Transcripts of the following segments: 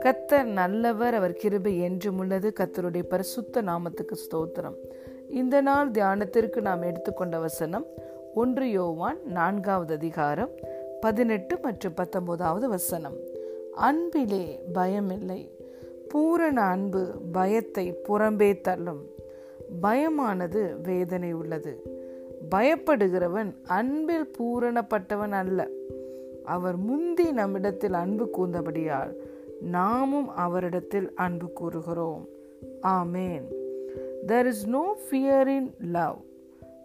கத்தர் நல்லவர் அவர் கிருபை என்றும் உள்ளது. கத்தருடைய பரிசுத்த நாமத்துக்கு ஸ்தோத்திரம். இந்த நாள் தியானத்திற்கு நாம் எடுத்துக்கொண்ட வசனம் ஒன்று யோவான் நான்காவது அதிகாரம் பதினெட்டு மற்றும் பத்தொன்பதாவது வசனம். அன்பிலே பயமில்லை. பூரண அன்பு பயத்தை புறம்பே தள்ளும். பயமானது வேதனை உள்ளது. பயப்படுகிறவன் அன்பில் பூரணப்பட்டவன் அல்ல அவர் முந்தி நம்மிடத்தில் அன்பு கூர்ந்தபடியால் நாமும் அவரிடத்தில் அன்பு கூறுகிறோம் amen there is no fear in love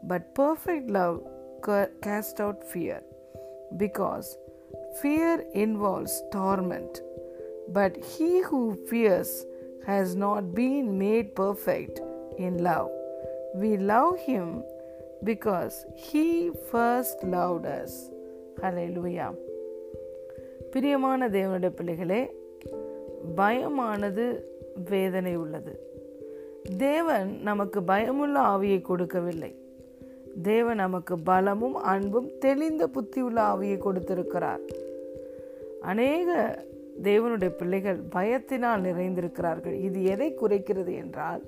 but perfect love cast out fear because fear involves torment but he who fears has not been made perfect in love we love him because he first loved us. Hallelujah. பிரியமான தேவனுடைய பிள்ளைகளே பயமானது வேதனை உள்ளது. தேவன் நமக்கு பயமுள்ள ஆவியை கொடுக்கவில்லை. தேவன் நமக்கு பலமும் அன்பும் தெளிந்த புத்தி உள்ள ஆவியை கொடுத்திருக்கிறார். அநேக தேவனுடைய பிள்ளைகள் பயத்தினால் நிறைந்திருக்கிறார்கள். இது எதை குறைக்கிறது என்றால்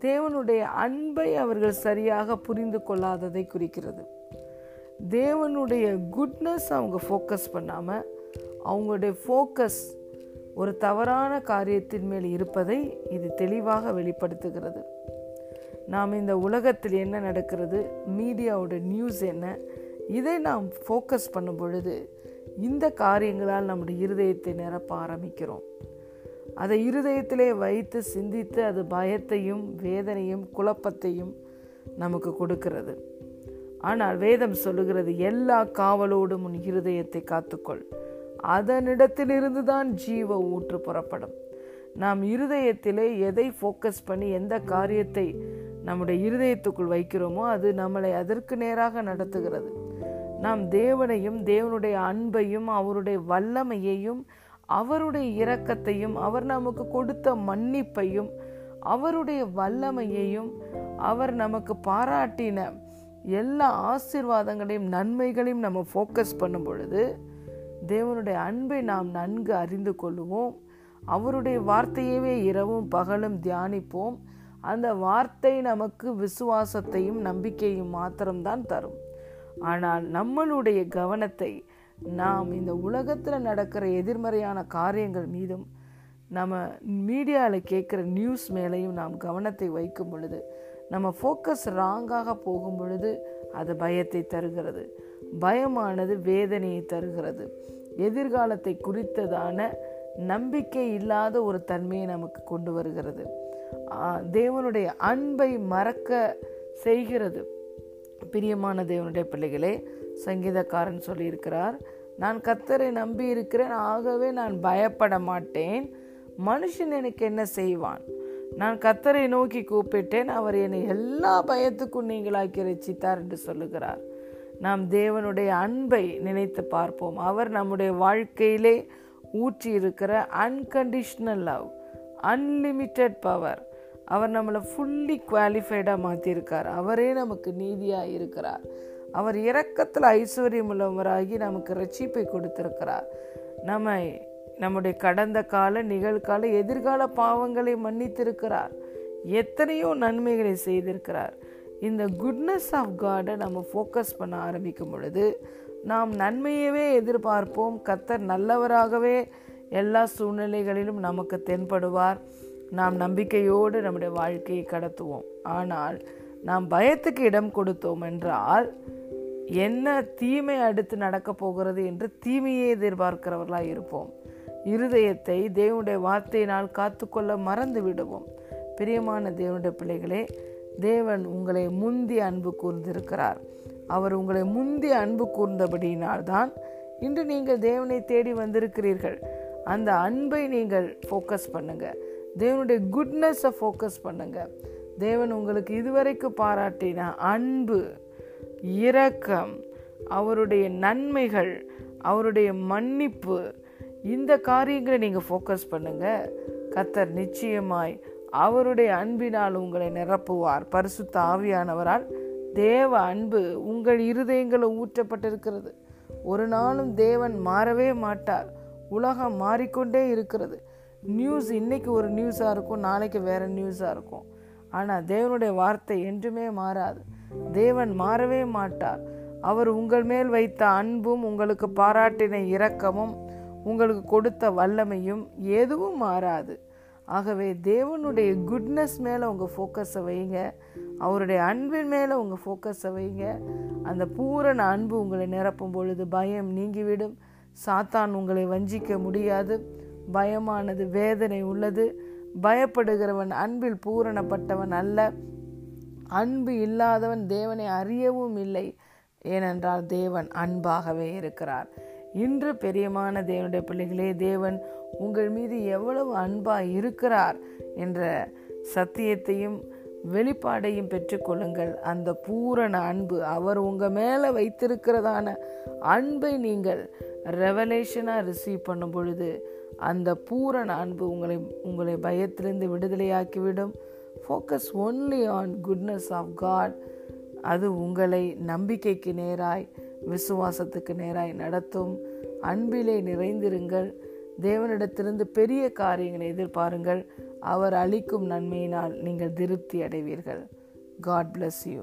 தேவனுடைய அன்பை அவர்கள் சரியாக புரிந்து கொள்ளாததை குறிக்கிறது. தேவனுடைய குட்னஸ் அவங்க ஃபோக்கஸ் பண்ணாமல் அவங்களுடைய ஃபோக்கஸ் ஒரு தவறான காரியத்தின் மேல் இருப்பதை இது தெளிவாக வெளிப்படுத்துகிறது. நாம் இந்த உலகத்தில் என்ன நடக்கிறது? மீடியாவோட நியூஸ் என்ன? இதை நாம் ஃபோக்கஸ் பண்ணும் பொழுது இந்த காரியங்களால் நம்முடைய இருதயத்தை நிரப்ப ஆரம்பிக்கிறோம். அதை இருதயத்திலே வைத்து சிந்தித்து அது பயத்தையும் வேதனையும் குழப்பத்தையும் நமக்கு கொடுக்கிறது. ஆனால் வேதம் சொல்லுகிறது எல்லா காவலோடும் உன் இருதயத்தை காத்துக்கொள். அதனிடத்திலிருந்து தான் ஜீவ ஊற்று புறப்படும். நாம் இருதயத்திலே எதை ஃபோக்கஸ் பண்ணி எந்த காரியத்தை நம்முடைய இருதயத்துக்குள் வைக்கிறோமோ அது நம்மளை அதற்கு நேராக நடத்துகிறது. நாம் தேவனையும் தேவனுடைய அன்பையும் அவருடைய வல்லமையையும் அவருடைய இரக்கத்தையும் அவர் நமக்கு கொடுத்த மன்னிப்பையும் அவருடைய வல்லமையையும் அவர் நமக்கு பாராட்டின எல்லா ஆசிர்வாதங்களையும் நன்மைகளையும் நம்ம ஃபோக்கஸ் பண்ணும் பொழுது தேவனுடைய அன்பை நாம் நன்கு அறிந்து கொள்வோம் அவருடைய வார்த்தையவே இரவும் பகலும் தியானிப்போம். அந்த வார்த்தை நமக்கு விசுவாசத்தையும் நம்பிக்கையும் மாத்திரம்தான் தரும். ஆனால் நம்மளுடைய கவனத்தை நாம் இந்த உலகத்தில் நடக்கிற எதிர்மறையான காரியங்கள் மீதும் நம்ம மீடியாவில் கேட்குற நியூஸ் மேலேயும் நாம் கவனத்தை வைக்கும் பொழுது நம்ம ஃபோக்கஸ் ராங்காக போகும் பொழுது அது பயத்தை தருகிறது. பயமானது வேதனையை தருகிறது. எதிர்காலத்தை குறித்ததான நம்பிக்கை இல்லாத ஒரு தன்மையை நமக்கு கொண்டு வருகிறது. தேவனுடைய அன்பை மறக்க செய்கிறது. பிரியமான தேவனுடைய பிள்ளைகளே சங்கீதக்காரன் சொல்லியிருக்கிறார் நான் கத்தரை நம்பி இருக்கிறேன் ஆகவே நான் பயப்பட மாட்டேன். மனுஷன் எனக்கு என்ன செய்வான்? நான் கத்தரை நோக்கி கூப்பிட்டேன் அவர் என்னை எல்லா பயத்துக்கும் நீங்களாக்கி ரசித்தார் என்று சொல்லுகிறார். நாம் தேவனுடைய அன்பை நினைத்து பார்ப்போம். அவர் நம்முடைய வாழ்க்கையிலே ஊற்றி இருக்கிற அன்கண்டிஷ்னல் லவ் அன்லிமிட்டெட் பவர் அவர் நம்மளை ஃபுல்லி குவாலிஃபைடாக மாற்றிருக்கார் அவரே நமக்கு நீதியாக இருக்கிறார் அவர் இரக்கத்தில் ஐஸ்வர்யம் உள்ளவராகி நமக்கு ரட்சிப்பை கொடுத்திருக்கிறார். நம்ம நம்முடைய கடந்த கால நிகழ்கால எதிர்கால பாவங்களை மன்னித்திருக்கிறார். எத்தனையோ நன்மைகளை செய்திருக்கிறார். இந்த குட்னஸ் ஆஃப் காடை நம்ம ஃபோக்கஸ் பண்ண ஆரம்பிக்கும் பொழுது நாம் நன்மையவே எதிர்பார்ப்போம். கத்தர் நல்லவராகவே எல்லா சூழ்நிலைகளிலும் நமக்கு தென்படுவார். நாம் நம்பிக்கையோடு நம்முடைய வாழ்க்கையை கடத்துவோம். ஆனால் நாம் பயத்துக்கு இடம் கொடுத்தோம் என்றால் என்ன தீமை அடுத்து நடக்கப் போகிறது என்று தீமையை எதிர்பார்க்கிறவர்களாக இருப்போம். இருதயத்தை தேவனுடைய வார்த்தையினால் காத்துக்கொள்ள மறந்து விடுவோம். பிரியமான தேவனுடைய பிள்ளைகளே தேவன் உங்களை முந்தி அன்பு கூர்ந்திருக்கிறார். அவர் உங்களை முந்தி அன்பு கூர்ந்தபடியினால்தான் இன்று நீங்கள் தேவனை தேடி வந்திருக்கிறீர்கள். அந்த அன்பை நீங்கள் ஃபோக்கஸ் பண்ணுங்க. தேவனுடைய குட்னஸை ஃபோக்கஸ் பண்ணுங்க. தேவன் உங்களுக்கு இதுவரைக்கும் பாராட்டின அன்பு இரக்கம் அவருடைய நன்மைகள் அவருடைய மன்னிப்பு. இந்த காரியங்களை நீங்கள் ஃபோக்கஸ் பண்ணுங்கள் கத்தர் நிச்சயமாய் அவருடைய அன்பினால் உங்களை நிரப்புவார். பரிசுத்த ஆவியானவரால் தேவ அன்பு உங்கள் இருதயங்களை ஊற்றப்பட்டிருக்கிறது. ஒரு நாளும் தேவன் மாறவே மாட்டார். உலகம் மாறிக்கொண்டே இருக்கிறது. நியூஸ் இன்னைக்கு ஒரு நியூஸாக இருக்கும் நாளைக்கு வேறு நியூஸாக இருக்கும். ஆனால் தேவனுடைய வார்த்தை என்றுமே மாறாது. தேவன் மாறவே மாட்டார். அவர் உங்கள் மேல் வைத்த அன்பும் உங்களுக்கு பாராட்டின இரக்கமும் உங்களுக்கு கொடுத்த வல்லமையும் எதுவும் மாறாது. ஆகவே தேவனுடைய குட்னஸ் மேலே உங்கள் ஃபோக்கஸை வைங்க. அவருடைய அன்பின் மேலே உங்கள் ஃபோக்கஸை வைங்க. அந்த பூரண அன்பு உங்களை நிரப்பும் பொழுது பயம் நீங்கிவிடும். சாத்தான் உங்களை வஞ்சிக்க முடியாது. பயமானது வேதனை உள்ளது. பயப்படுகிறவன் அன்பில் பூரணப்பட்டவன் அல்ல. அன்பு இல்லாதவன் தேவனை அறியவும் இல்லை. ஏனென்றால் தேவன் அன்பாகவே இருக்கிறார். இன்று பெரியமான தேவனுடைய பிள்ளைகளே தேவன் உங்கள் மீது எவ்வளவு அன்பாக இருக்கிறார் என்ற சத்தியத்தையும் வெளிப்பாடையும் பெற்றுக்கொள்ளுங்கள் அந்த பூரண அன்பு அவர் உங்கள் மேலே வைத்திருக்கிறதான அன்பை நீங்கள் ரெவலேஷனாக ரிசீவ் பண்ணும் பொழுது அந்த பூரண அன்பு உங்களை உங்களை பயத்திலிருந்து விடுதலையாக்கிவிடும். Focus only on goodness of God அது உங்களை நம்பிக்கைக்கு நேராய் விசுவாசத்துக்கு நேராய் நடத்தும். அன்பிலே நிறைந்திருங்கள். தேவனிடத்திலிருந்து பெரிய காரியங்களை எதிர்பாருங்கள். அவர் அளிக்கும் நன்மையினால் நீங்கள் திருப்தி அடைவீர்கள். God bless you